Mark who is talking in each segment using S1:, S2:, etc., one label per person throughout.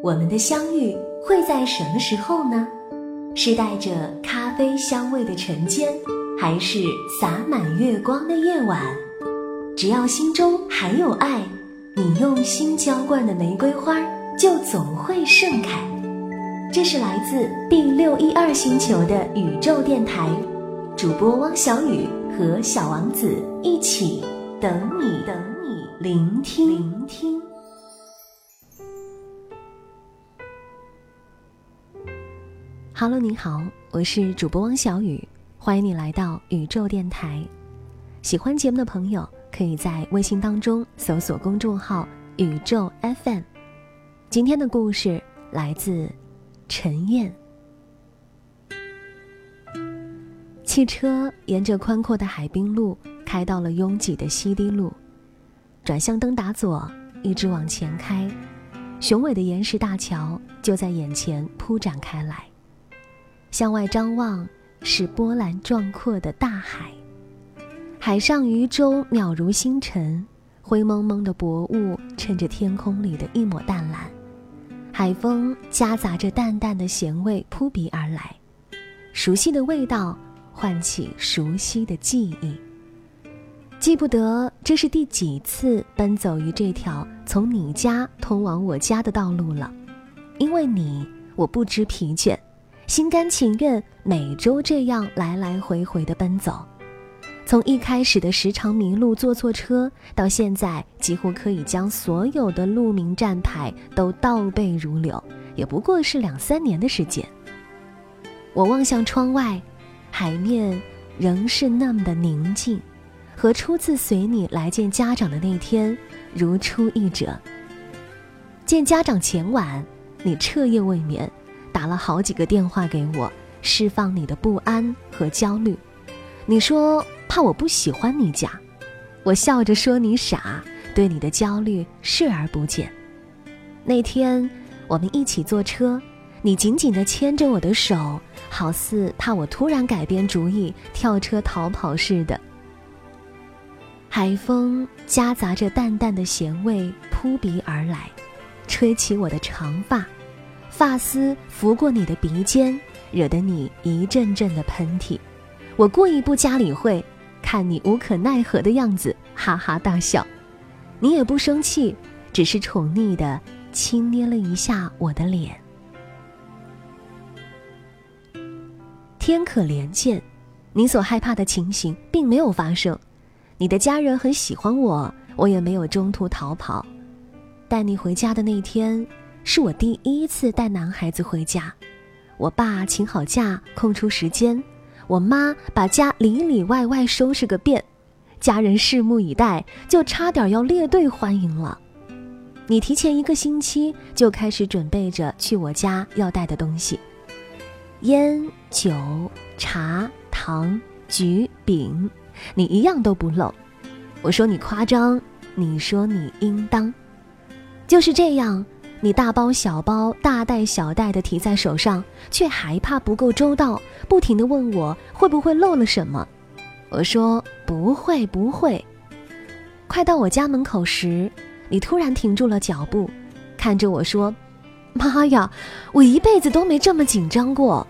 S1: 我们的相遇会在什么时候呢？是带着咖啡香味的晨间，还是洒满月光的夜晚？只要心中还有爱，你用心浇灌的玫瑰花就总会盛开。这是来自 B 六一二星球的宇宙电台，主播汪小雨和小王子一起等你，等你聆听，聆听。Hello，你好，我是主播汪小雨，欢迎你来到宇宙电台。喜欢节目的朋友，可以在微信当中搜索公众号“宇宙 FM”。今天的故事来自陈燕。汽车沿着宽阔的海滨路开到了拥挤的西堤路，转向灯打左，一直往前开，雄伟的岩石大桥就在眼前铺展开来。向外张望，是波澜壮阔的大海。海上渔舟渺如星辰，灰蒙蒙的薄雾衬着天空里的一抹淡蓝。海风夹杂着淡淡的咸味扑鼻而来，熟悉的味道唤起熟悉的记忆。记不得这是第几次奔走于这条从你家通往我家的道路了，因为你，我不知疲倦。心甘情愿每周这样来来回回的奔走，从一开始的时常迷路坐错车，到现在几乎可以将所有的路名站牌都倒背如流，也不过是两三年的时间。我望向窗外，海面仍是那么的宁静，和初次随你来见家长的那天如出一辙。见家长前晚，你彻夜未眠。打了好几个电话给我，释放你的不安和焦虑。你说怕我不喜欢你家，我笑着说你傻，对你的焦虑视而不见。那天我们一起坐车，你紧紧地牵着我的手，好似怕我突然改变主意跳车逃跑似的。海风夹杂着淡淡的咸味扑鼻而来，吹起我的长发。发丝拂过你的鼻尖，惹得你一阵阵的喷嚏。我故意不加理会，看你无可奈何的样子，哈哈大笑。你也不生气，只是宠溺的轻捏了一下我的脸。天可怜见，你所害怕的情形并没有发生。你的家人很喜欢我，我也没有中途逃跑。带你回家的那天。是我第一次带男孩子回家，我爸请好假空出时间，我妈把家里里外外收拾个遍，家人拭目以待，就差点要列队欢迎了。你提前一个星期就开始准备着去我家要带的东西，烟酒茶糖橘饼，你一样都不漏。我说你夸张，你说你应当，就是这样。你大包小包、大袋小袋的提在手上，却还怕不够周到，不停的问我会不会漏了什么。我说不会不会。快到我家门口时，你突然停住了脚步，看着我说：“妈呀，我一辈子都没这么紧张过。”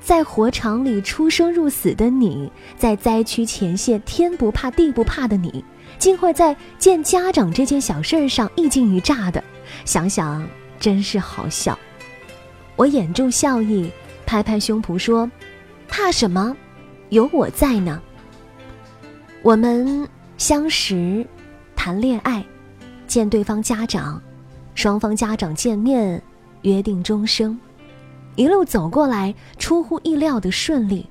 S1: 在火场里出生入死的你，在灾区前线天不怕地不怕的你，竟会在见家长这件小事上一惊一乍的。想想真是好笑，我掩住笑意，拍拍胸脯说：“怕什么？有我在呢。”我们相识、谈恋爱、见对方家长，双方家长见面，约定终生，一路走过来，出乎意料的顺利，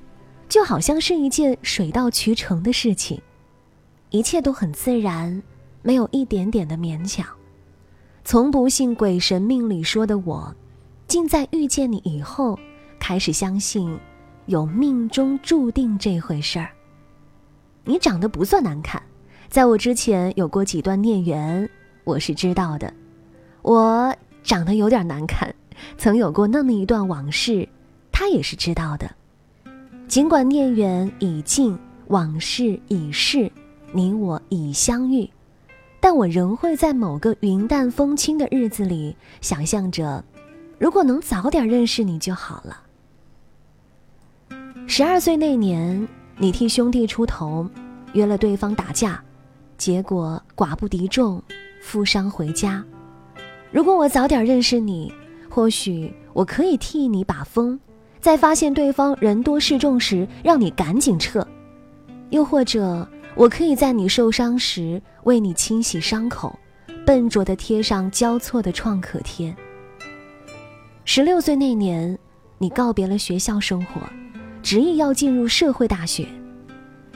S1: 就好像是一件水到渠成的事情，一切都很自然，没有一点点的勉强。从不信鬼神命里说的我，竟在遇见你以后，开始相信有命中注定这回事儿。你长得不算难看，在我之前有过几段孽缘，我是知道的。我长得有点难看，曾有过那么一段往事，他也是知道的。尽管孽缘已尽，往事已逝，你我已相遇。但我仍会在某个云淡风轻的日子里，想象着，如果能早点认识你就好了。十二岁那年，你替兄弟出头，约了对方打架，结果寡不敌众，负伤回家。如果我早点认识你，或许我可以替你把风，在发现对方人多势众时，让你赶紧撤；又或者，我可以在你受伤时为你清洗伤口，笨拙地贴上交错的创可贴。十六岁那年，你告别了学校生活。执意要进入社会大学，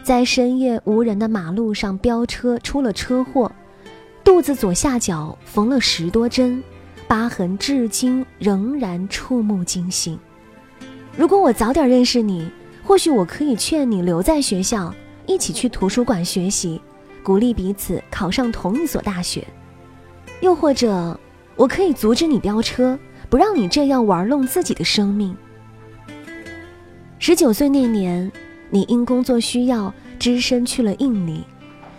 S1: 在深夜无人的马路上飙车，出了车祸，肚子左下角缝了十多针，疤痕至今仍然触目惊心。如果我早点认识你，或许我可以劝你留在学校，一起去图书馆学习，鼓励彼此考上同一所大学。又或者，我可以阻止你飙车，不让你这样玩弄自己的生命。十九岁那年，你因工作需要只身去了印尼，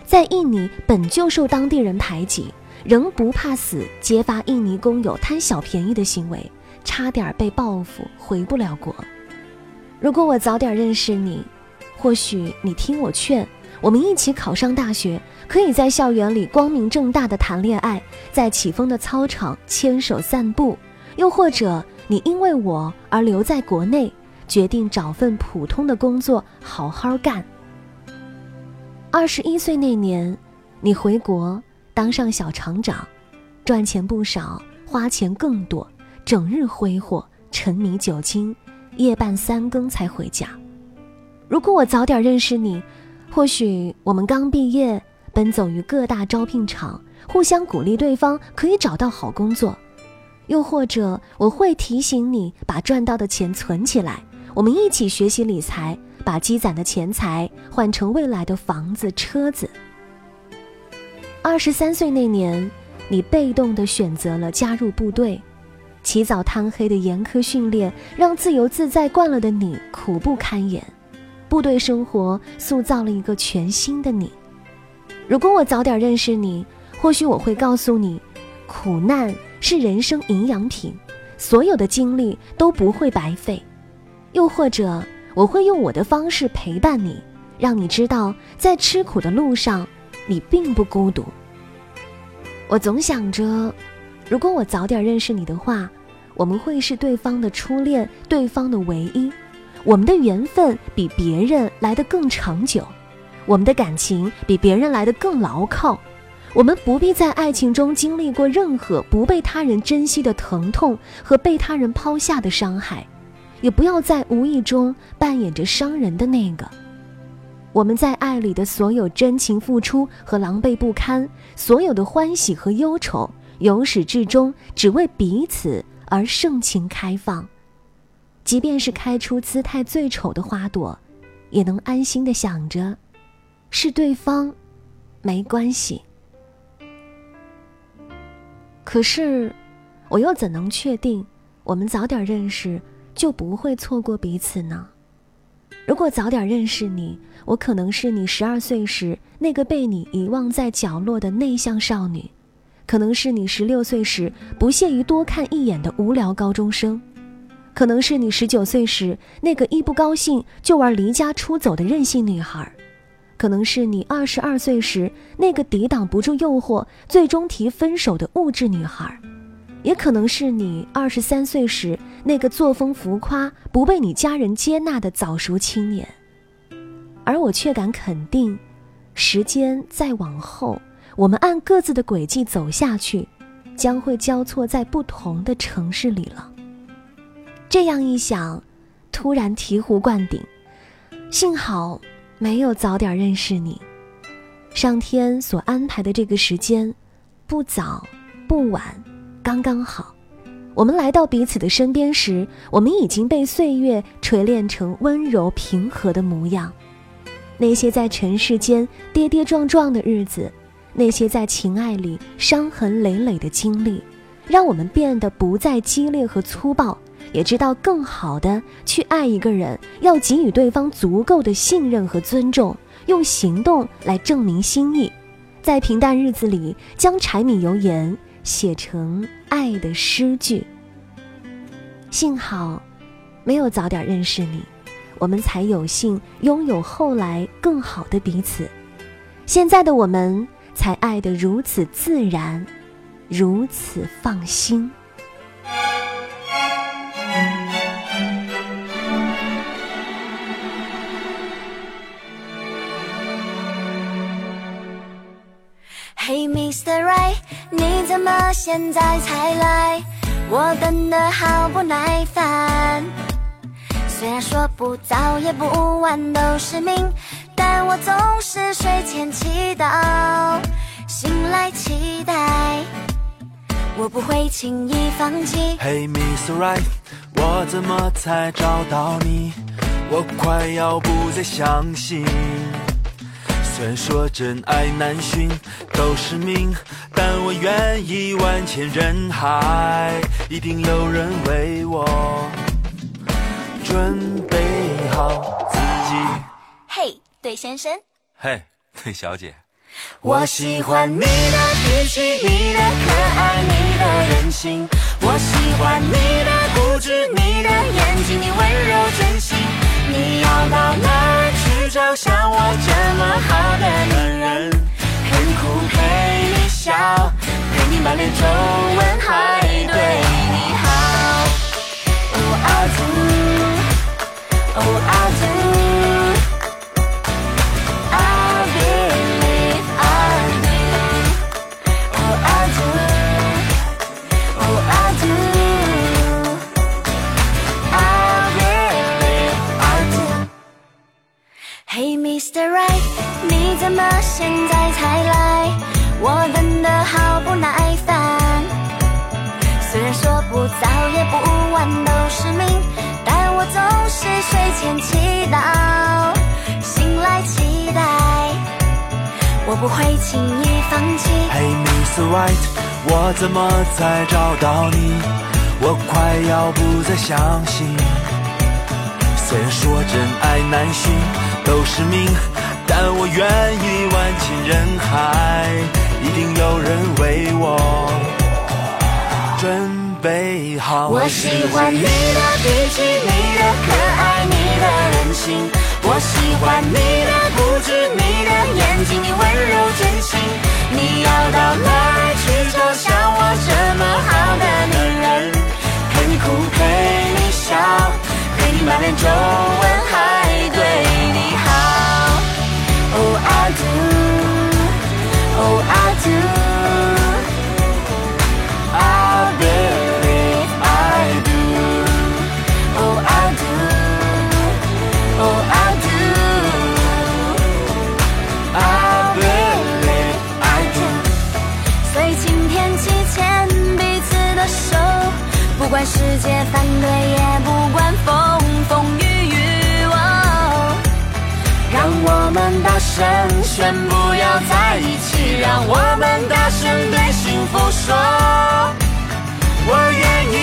S1: 在印尼本就受当地人排挤，仍不怕死揭发印尼工友贪小便宜的行为，差点被报复，回不了国。如果我早点认识你，或许你听我劝，我们一起考上大学，可以在校园里光明正大的谈恋爱，在起风的操场牵手散步；又或者你因为我而留在国内。决定找份普通的工作好好干。二十一岁那年，你回国当上小厂长，赚钱不少，花钱更多，整日挥霍，沉迷酒精，夜半三更才回家。如果我早点认识你，或许我们刚毕业，奔走于各大招聘场，互相鼓励对方可以找到好工作。又或者，我会提醒你把赚到的钱存起来。我们一起学习理财，把积攒的钱财换成未来的房子、车子。二十三岁那年，你被动地选择了加入部队，起早贪黑的严苛训练让自由自在惯了的你苦不堪言。部队生活塑造了一个全新的你。如果我早点认识你，或许我会告诉你，苦难是人生营养品，所有的经历都不会白费。又或者，我会用我的方式陪伴你，让你知道，在吃苦的路上，你并不孤独。我总想着，如果我早点认识你的话，我们会是对方的初恋，对方的唯一，我们的缘分比别人来得更长久，我们的感情比别人来得更牢靠，我们不必在爱情中经历过任何不被他人珍惜的疼痛和被他人抛下的伤害。也不要在无意中扮演着伤人的那个。我们在爱里的所有真情付出和狼狈不堪，所有的欢喜和忧愁，由始至终只为彼此而盛情开放。即便是开出姿态最丑的花朵，也能安心的想着，是对方，没关系。可是，我又怎能确定我们早点认识？就不会错过彼此呢。如果早点认识你，我可能是你十二岁时那个被你遗忘在角落的内向少女，可能是你十六岁时不屑于多看一眼的无聊高中生，可能是你十九岁时那个一不高兴就玩离家出走的任性女孩，可能是你二十二岁时那个抵挡不住诱惑最终提分手的物质女孩。也可能是你二十三岁时那个作风浮夸、不被你家人接纳的早熟青年，而我却敢肯定，时间再往后，我们按各自的轨迹走下去，将会交错在不同的城市里了。这样一想，突然醍醐灌顶，幸好没有早点认识你。上天所安排的这个时间，不早不晚。刚刚好，我们来到彼此的身边时，我们已经被岁月锤炼成温柔平和的模样。那些在尘世间跌跌撞撞的日子，那些在情爱里伤痕累累的经历，让我们变得不再激烈和粗暴，也知道更好的去爱一个人，要给予对方足够的信任和尊重，用行动来证明心意。在平淡日子里将柴米油盐写成爱的诗句。幸好，没有早点认识你，我们才有幸拥有后来更好的彼此。现在的我们才爱得如此自然，如此放心。
S2: Hey Mr. Right，你怎么现在才来？我等得好不耐烦。虽然说不早也不晚都是命，但我总是睡前祈祷，醒来期待，我不会轻易放弃。
S3: Hey Mr. Right，我怎么才找到你？我快要不再相信。虽然说真爱难寻，都是命，但我愿意万千人海，一定有人为我准备好自己。
S2: 嘿，对先生，
S3: 嘿，对 小姐，
S2: 我喜欢你的脾气，你的可爱，你的任性。我喜欢你的固执，你的眼睛，陪你满脸皱纹，还对你好。Oh I do, oh I do. I believe I do. Oh I do, oh I do. I believe I do. Hey Mr. Right，你怎么现在才来？我等得好不耐。早也不晚都是命，但我总是睡前祈祷，醒来期待，我不会轻易放弃。
S3: Hey Mr. Right，我怎么才找到你？我快要不再相信。虽然说真爱难寻，都是命，但我愿意万千人海，一定有人为我准备好。
S2: 我喜欢你的脾气，你的可爱，你的任性。我喜欢你的固执，你的眼睛，你温柔真心。你要到哪儿去找像我这么好的女人？陪你哭，陪你笑，陪你满脸皱纹，起牵彼此的手，不管世界反对，也不管风风雨雨。哦让我们大声宣布要在一起，让我们大声对幸福说，我愿意。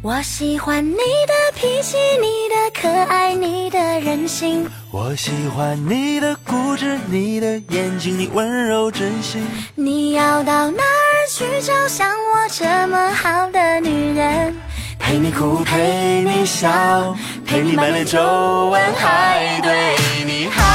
S2: 我喜欢你的脾气，你的可爱，你的任性。
S3: 我喜欢你的固执，你的眼睛，你温柔真心。
S2: 你要到哪儿去找像我这么好的女人？
S3: 陪你哭，陪你笑，陪你满脸皱纹，还对你好。